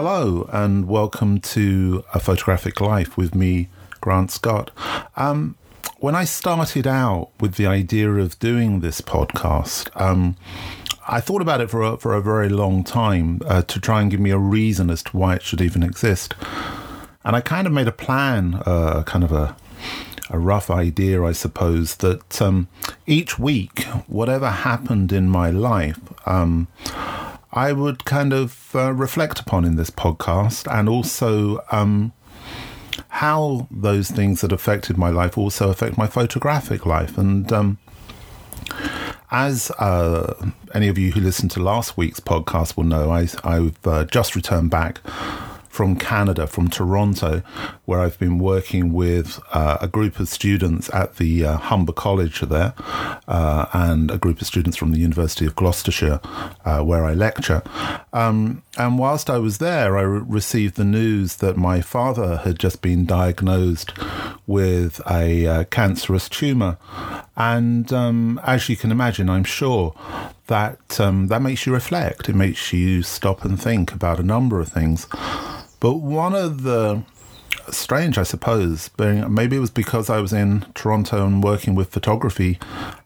Hello, and welcome to A Photographic Life with me, Grant Scott. Um, when I started out with the idea of doing this podcast, um, I thought about it for a, for a very long time uh, to try and give me a reason as to why it should even exist. And I kind of made a plan, uh, kind of a a rough idea, I suppose, that um, each week, whatever happened in my life, um, I would kind of uh, reflect upon in this podcast and also um, how those things that affected my life also affect my photographic life. And um, as uh, any of you who listened to last week's podcast will know, I, have uh, just returned back from Canada, from Toronto, where I've been working with uh, a group of students at the uh, Humber College there uh, and a group of students from the University of Gloucestershire, uh, where I lecture. Um, and whilst I was there, I re- received the news that my father had just been diagnosed with a uh, cancerous tumour. And um, as you can imagine, I'm sure that um, that makes you reflect. It makes you stop and think about a number of things. But one of the strange, I suppose, being maybe it was because I was in Toronto and working with photography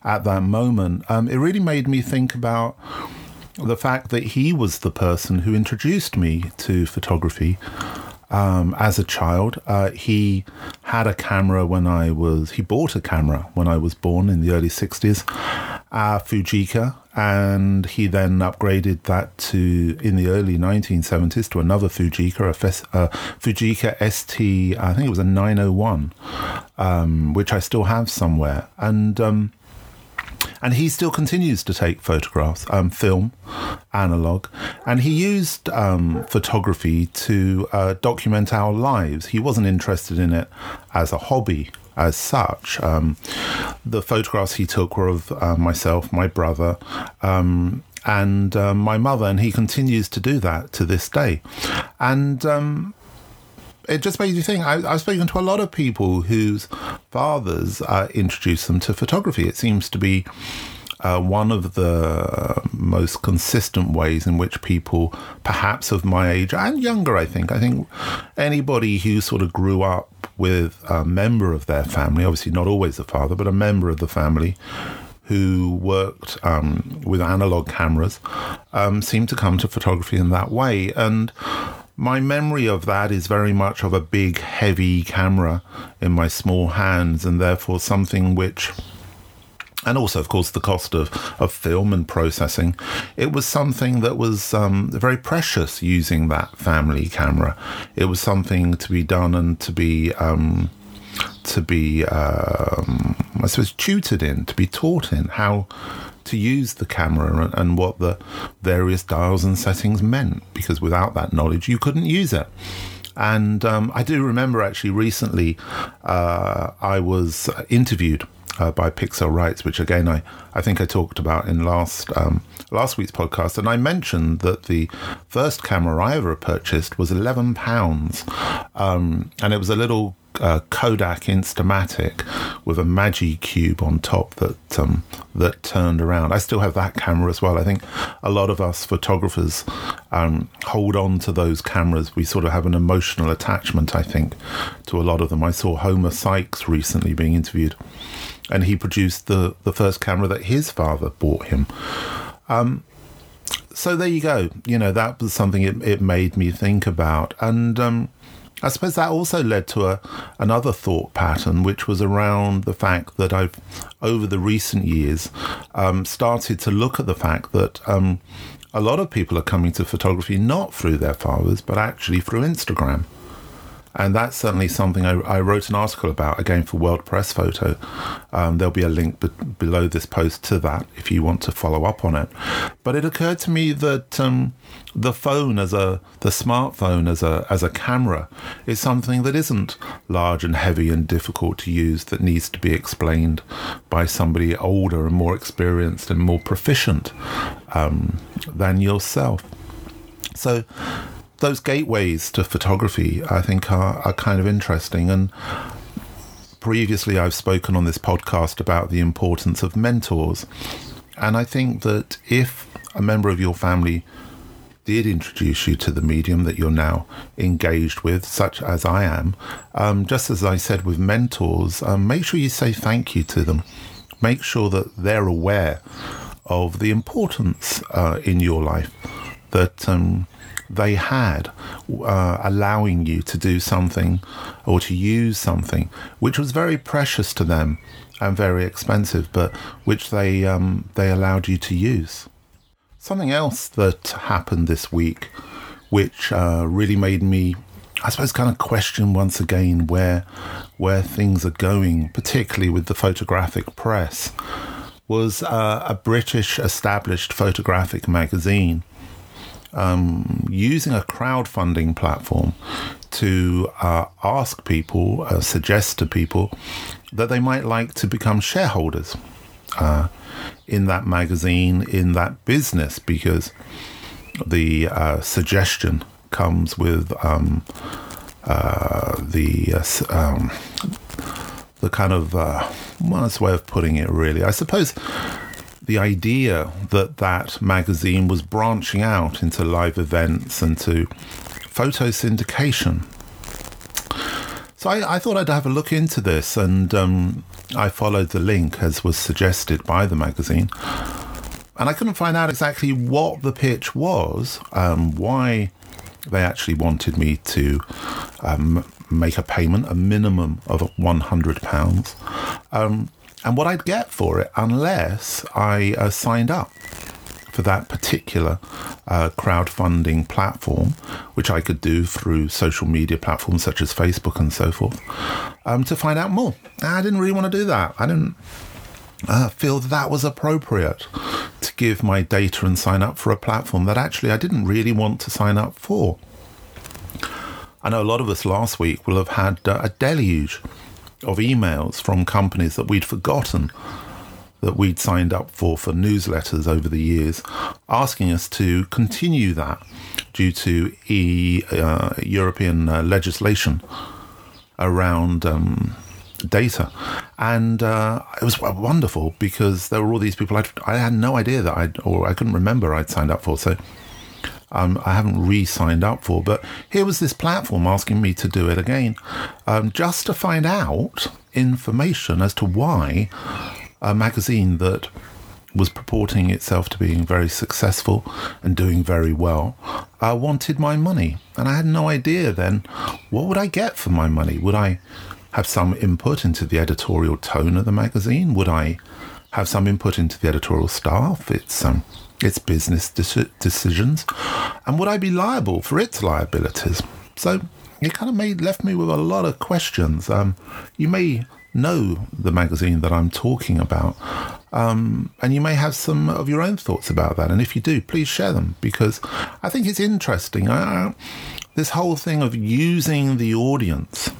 at that moment. Um, it really made me think about the fact that he was the person who introduced me to photography. Um, as a child, uh, he had a camera when I was. He bought a camera when I was born in the early '60s, uh, Fujica, and he then upgraded that to in the early 1970s to another Fujica, a Fes, uh, Fujica ST. I think it was a 901, um, which I still have somewhere, and. Um, and he still continues to take photographs, um, film, analog, and he used um, photography to uh, document our lives. He wasn't interested in it as a hobby as such. Um, the photographs he took were of uh, myself, my brother, um, and uh, my mother, and he continues to do that to this day. And um, it just made you think. I, have spoken to a lot of people whose fathers uh, introduced them to photography. It seems to be uh, one of the most consistent ways in which people, perhaps of my age and younger, I think, I think anybody who sort of grew up with a member of their family, obviously not always the father, but a member of the family who worked um, with analog cameras, um, seemed to come to photography in that way. And my memory of that is very much of a big, heavy camera in my small hands, and therefore something which and also, of course, the cost of, of film and processing. It was something that was um, very precious using that family camera. It was something to be done and to be um, to be, um, I suppose, tutored in, to be taught in how to use the camera and, and what the various dials and settings meant. Because without that knowledge, you couldn't use it. And um, I do remember actually recently, uh, I was interviewed uh, by Pixel Rights, which again I, I think I talked about in last um, last week's podcast, and I mentioned that the first camera I ever purchased was eleven pounds, um, and it was a little uh, Kodak Instamatic with a Magicube on top that um, that turned around. I still have that camera as well. I think a lot of us photographers um, hold on to those cameras. We sort of have an emotional attachment, I think, to a lot of them. I saw Homer Sykes recently being interviewed, and he produced the the first camera that his father bought him. Um, so there you go. You know that was something it, it made me think about, and um, I suppose that also led to a another thought pattern, which was around the fact that I've, over the recent years, um, started to look at the fact that um, a lot of people are coming to photography not through their fathers, but actually through Instagram. And that's certainly something I, I, wrote an article about again for World Press Photo. Um, there'll be a link be- below this post to that if you want to follow up on it. But it occurred to me that um, the phone as a the smartphone as a as a camera is something that isn't large and heavy and difficult to use that needs to be explained by somebody older and more experienced and more proficient um, than yourself. So those gateways to photography, I think, are, are kind of interesting. And previously, I've spoken on this podcast about the importance of mentors. And I think that if a member of your family did introduce you to the medium that you're now engaged with, such as I am, um, just as I said with mentors, um, make sure you say thank you to them. Make sure that they're aware of the importance uh, in your life that um, they had, uh, allowing you to do something or to use something which was very precious to them and very expensive, but which they um, they allowed you to use. Something else that happened this week, which uh, really made me, I suppose, kind of question once again where where things are going, particularly with the photographic press, was uh, a British established photographic magazine um, using a crowdfunding platform to uh, ask people, uh, suggest to people that they might like to become shareholders uh, in that magazine, in that business, because the uh, suggestion comes with um, uh, the uh, um, the kind of uh, well, way of putting it. Really, I suppose the idea that that magazine was branching out into live events and to photo syndication. So I, I thought I'd have a look into this, and um, I followed the link as was suggested by the magazine. And I couldn't find out exactly what the pitch was, um, why they actually wanted me to um, make a payment, a minimum of £100. And what I'd get for it unless I uh, signed up for that particular uh, crowdfunding platform, which I could do through social media platforms such as Facebook and so forth, um, to find out more. I didn't really want to do that. I didn't uh, feel that was appropriate to give my data and sign up for a platform that actually I didn't really want to sign up for. I know a lot of us last week will have had uh, a deluge of emails from companies that we'd forgotten that we'd signed up for for newsletters over the years, asking us to continue that due to e, uh, European uh, legislation around um, data. And uh, it was wonderful because there were all these people I'd, I had no idea that I'd, or I couldn't remember I'd signed up for. So um, I haven't re signed up for. But here was this platform asking me to do it again, um, just to find out information as to why a magazine that was purporting itself to being very successful and doing very well uh, wanted my money. And I had no idea then what would I get for my money? Would I have some input into the editorial tone of the magazine? Would I have some input into the editorial staff? It's um, its business de- decisions, and would I be liable for its liabilities? So it kind of made left me with a lot of questions. Um, you may know the magazine that I'm talking about, um, and you may have some of your own thoughts about that. And if you do, please share them because I think it's interesting. I, this whole thing of using the audience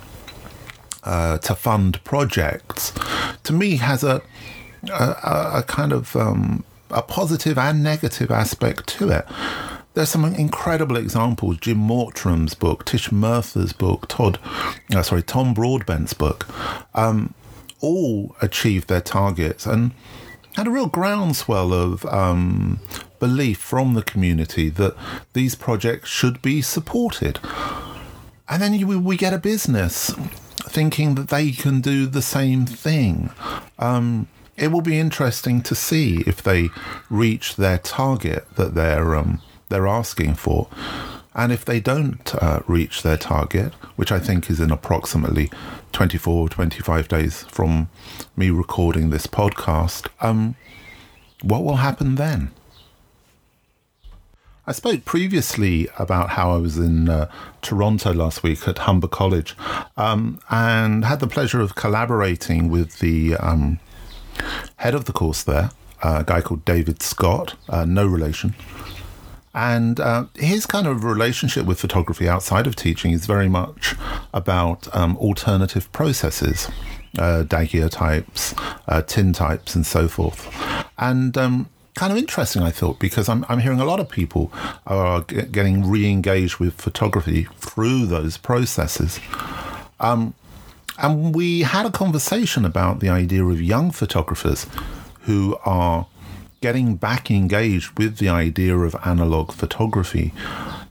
uh, to fund projects, to me, has a a, a kind of um, a positive and negative aspect to it. There's some incredible examples. Jim Mortram's book, Tish Murtha's book, Todd, uh, sorry, Tom Broadbent's book, um, all achieved their targets and had a real groundswell of um, belief from the community that these projects should be supported. And then you, we get a business thinking that they can do the same thing. Um, it will be interesting to see if they reach their target that they're um, they're asking for, and if they don't uh, reach their target, which I think is in approximately 24, 25 days from me recording this podcast, um, what will happen then? I spoke previously about how I was in uh, Toronto last week at Humber College um, and had the pleasure of collaborating with the um, head of the course there, a guy called David Scott, uh, no relation. And uh, his kind of relationship with photography outside of teaching is very much about um, alternative processes, uh, daguerreotypes, uh, tintypes, and so forth. And um, kind of interesting, I thought, because I'm, I'm hearing a lot of people are getting re engaged with photography through those processes. Um, and we had a conversation about the idea of young photographers who are getting back engaged with the idea of analog photography,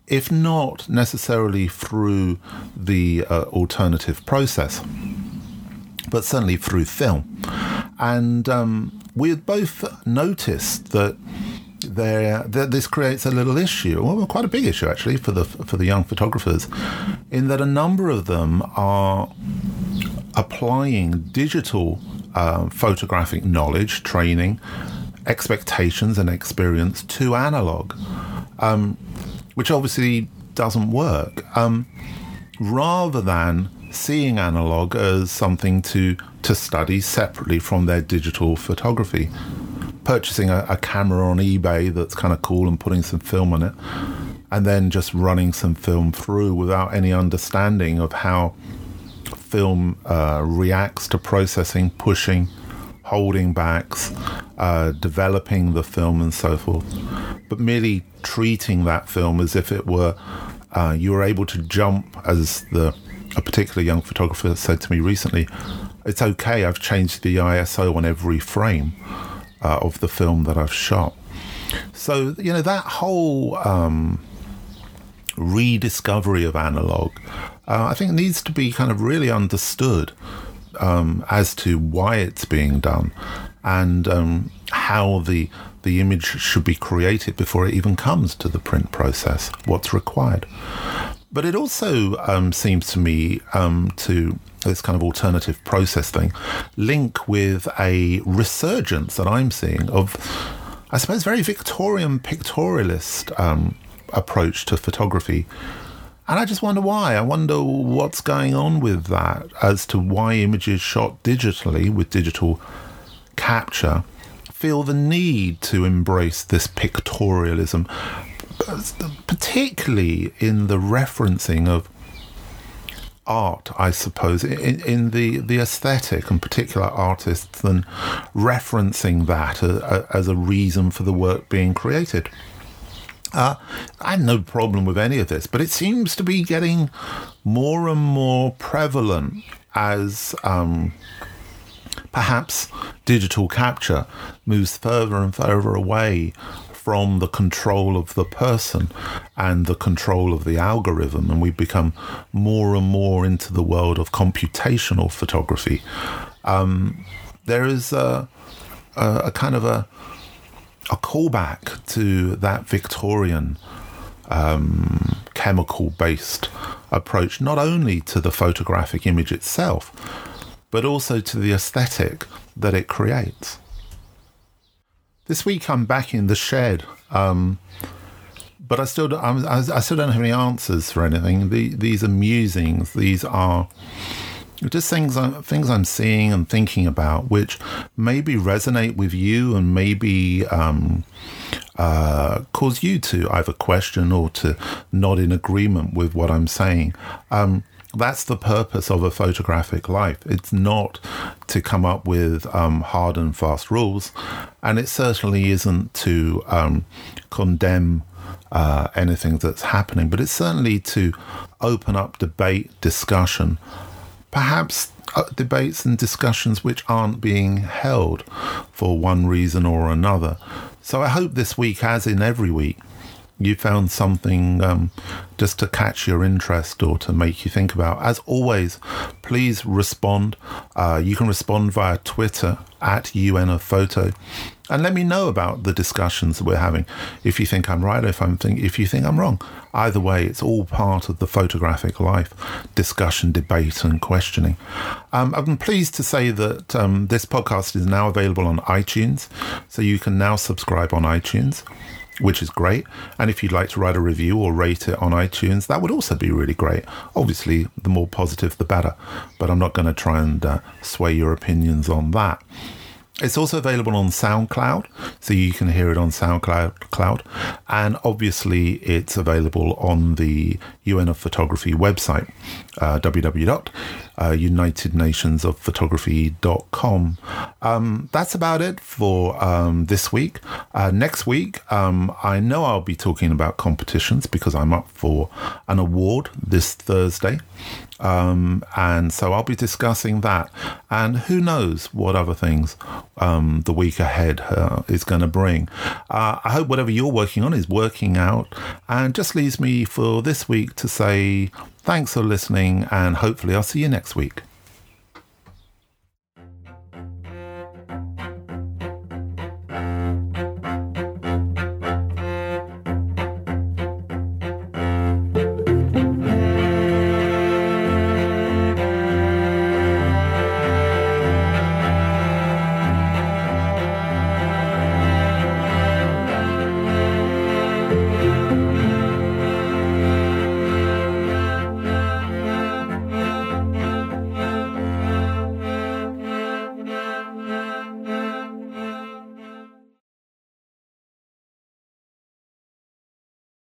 if not necessarily through the uh, alternative process, but certainly through film. And um, we had both noticed that there that this creates a little issue, well, quite a big issue actually for the for the young photographers, in that a number of them are applying digital uh, photographic knowledge, training, expectations, and experience to analog, um, which obviously doesn't work. Um, rather than seeing analog as something to to study separately from their digital photography purchasing a, a camera on eBay that's kind of cool and putting some film on it, and then just running some film through without any understanding of how film uh, reacts to processing, pushing, holding backs, uh, developing the film, and so forth. But merely treating that film as if it were uh, you were able to jump, as the a particular young photographer said to me recently. It's okay. I've changed the ISO on every frame uh, of the film that I've shot. So, you know, that whole um, rediscovery of analog, uh, I think needs to be kind of really understood um, as to why it's being done and um, how the the image should be created before it even comes to the print process, what's required. But it also um, seems to me um, to this kind of alternative process thing, link with a resurgence that I'm seeing of, I suppose, very Victorian pictorialist um, approach to photography. And I just wonder why. I wonder what's going on with that as to why images shot digitally with digital capture feel the need to embrace this pictorialism, particularly in the referencing of art, I suppose, in, in, the, the aesthetic and particular artists and referencing that a, a, as a reason for the work being created. Uh, I have no problem with any of this, but it seems to be getting more and more prevalent as um, perhaps digital capture moves further and further away from the control of the person and the control of the algorithm, and we become more and more into the world of computational photography. Um, there is a, a, a, kind of a, a callback to that Victorian um, chemical based approach, not only to the photographic image itself, but also to the aesthetic that it creates. This week I'm back in the shed, um, but I still don't, I, I still don't have any answers for anything. The, these are musings. These are just things I'm, things I'm seeing and thinking about, which maybe resonate with you and maybe um, uh, cause you to either question or to nod in agreement with what I'm saying. Um, that's the purpose of a photographic life. It's not to come up with um, hard and fast rules, and it certainly isn't to um, condemn uh, anything that's happening, but it's certainly to open up debate, discussion, perhaps debates and discussions which aren't being held for one reason or another. So I hope this week, as in every week, you found something um, just to catch your interest or to make you think about. As always, please respond. Uh, you can respond via Twitter at UN of Photo, and let me know about the discussions that we're having. If you think I'm right, if I'm think, if you think I'm wrong, either way, it's all part of the photographic life: discussion, debate, and questioning. Um, I'm pleased to say that um, this podcast is now available on iTunes, so you can now subscribe on iTunes which is great. And if you'd like to write a review or rate it on iTunes, that would also be really great. Obviously, the more positive, the better. But I'm not going to try and uh, sway your opinions on that. It's also available on SoundCloud, so you can hear it on SoundCloud. Cloud. And obviously, it's available on the UN of Photography website, uh, www uh, United Nations of Photography.com. Um, that's about it for um, this week. Uh, next week, um, I know I'll be talking about competitions because I'm up for an award this Thursday. Um, and so I'll be discussing that. And who knows what other things um, the week ahead uh, is going to bring. Uh, I hope whatever you're working on is working out. And just leaves me for this week to say thanks for listening, and hopefully I'll see you next week.